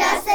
ya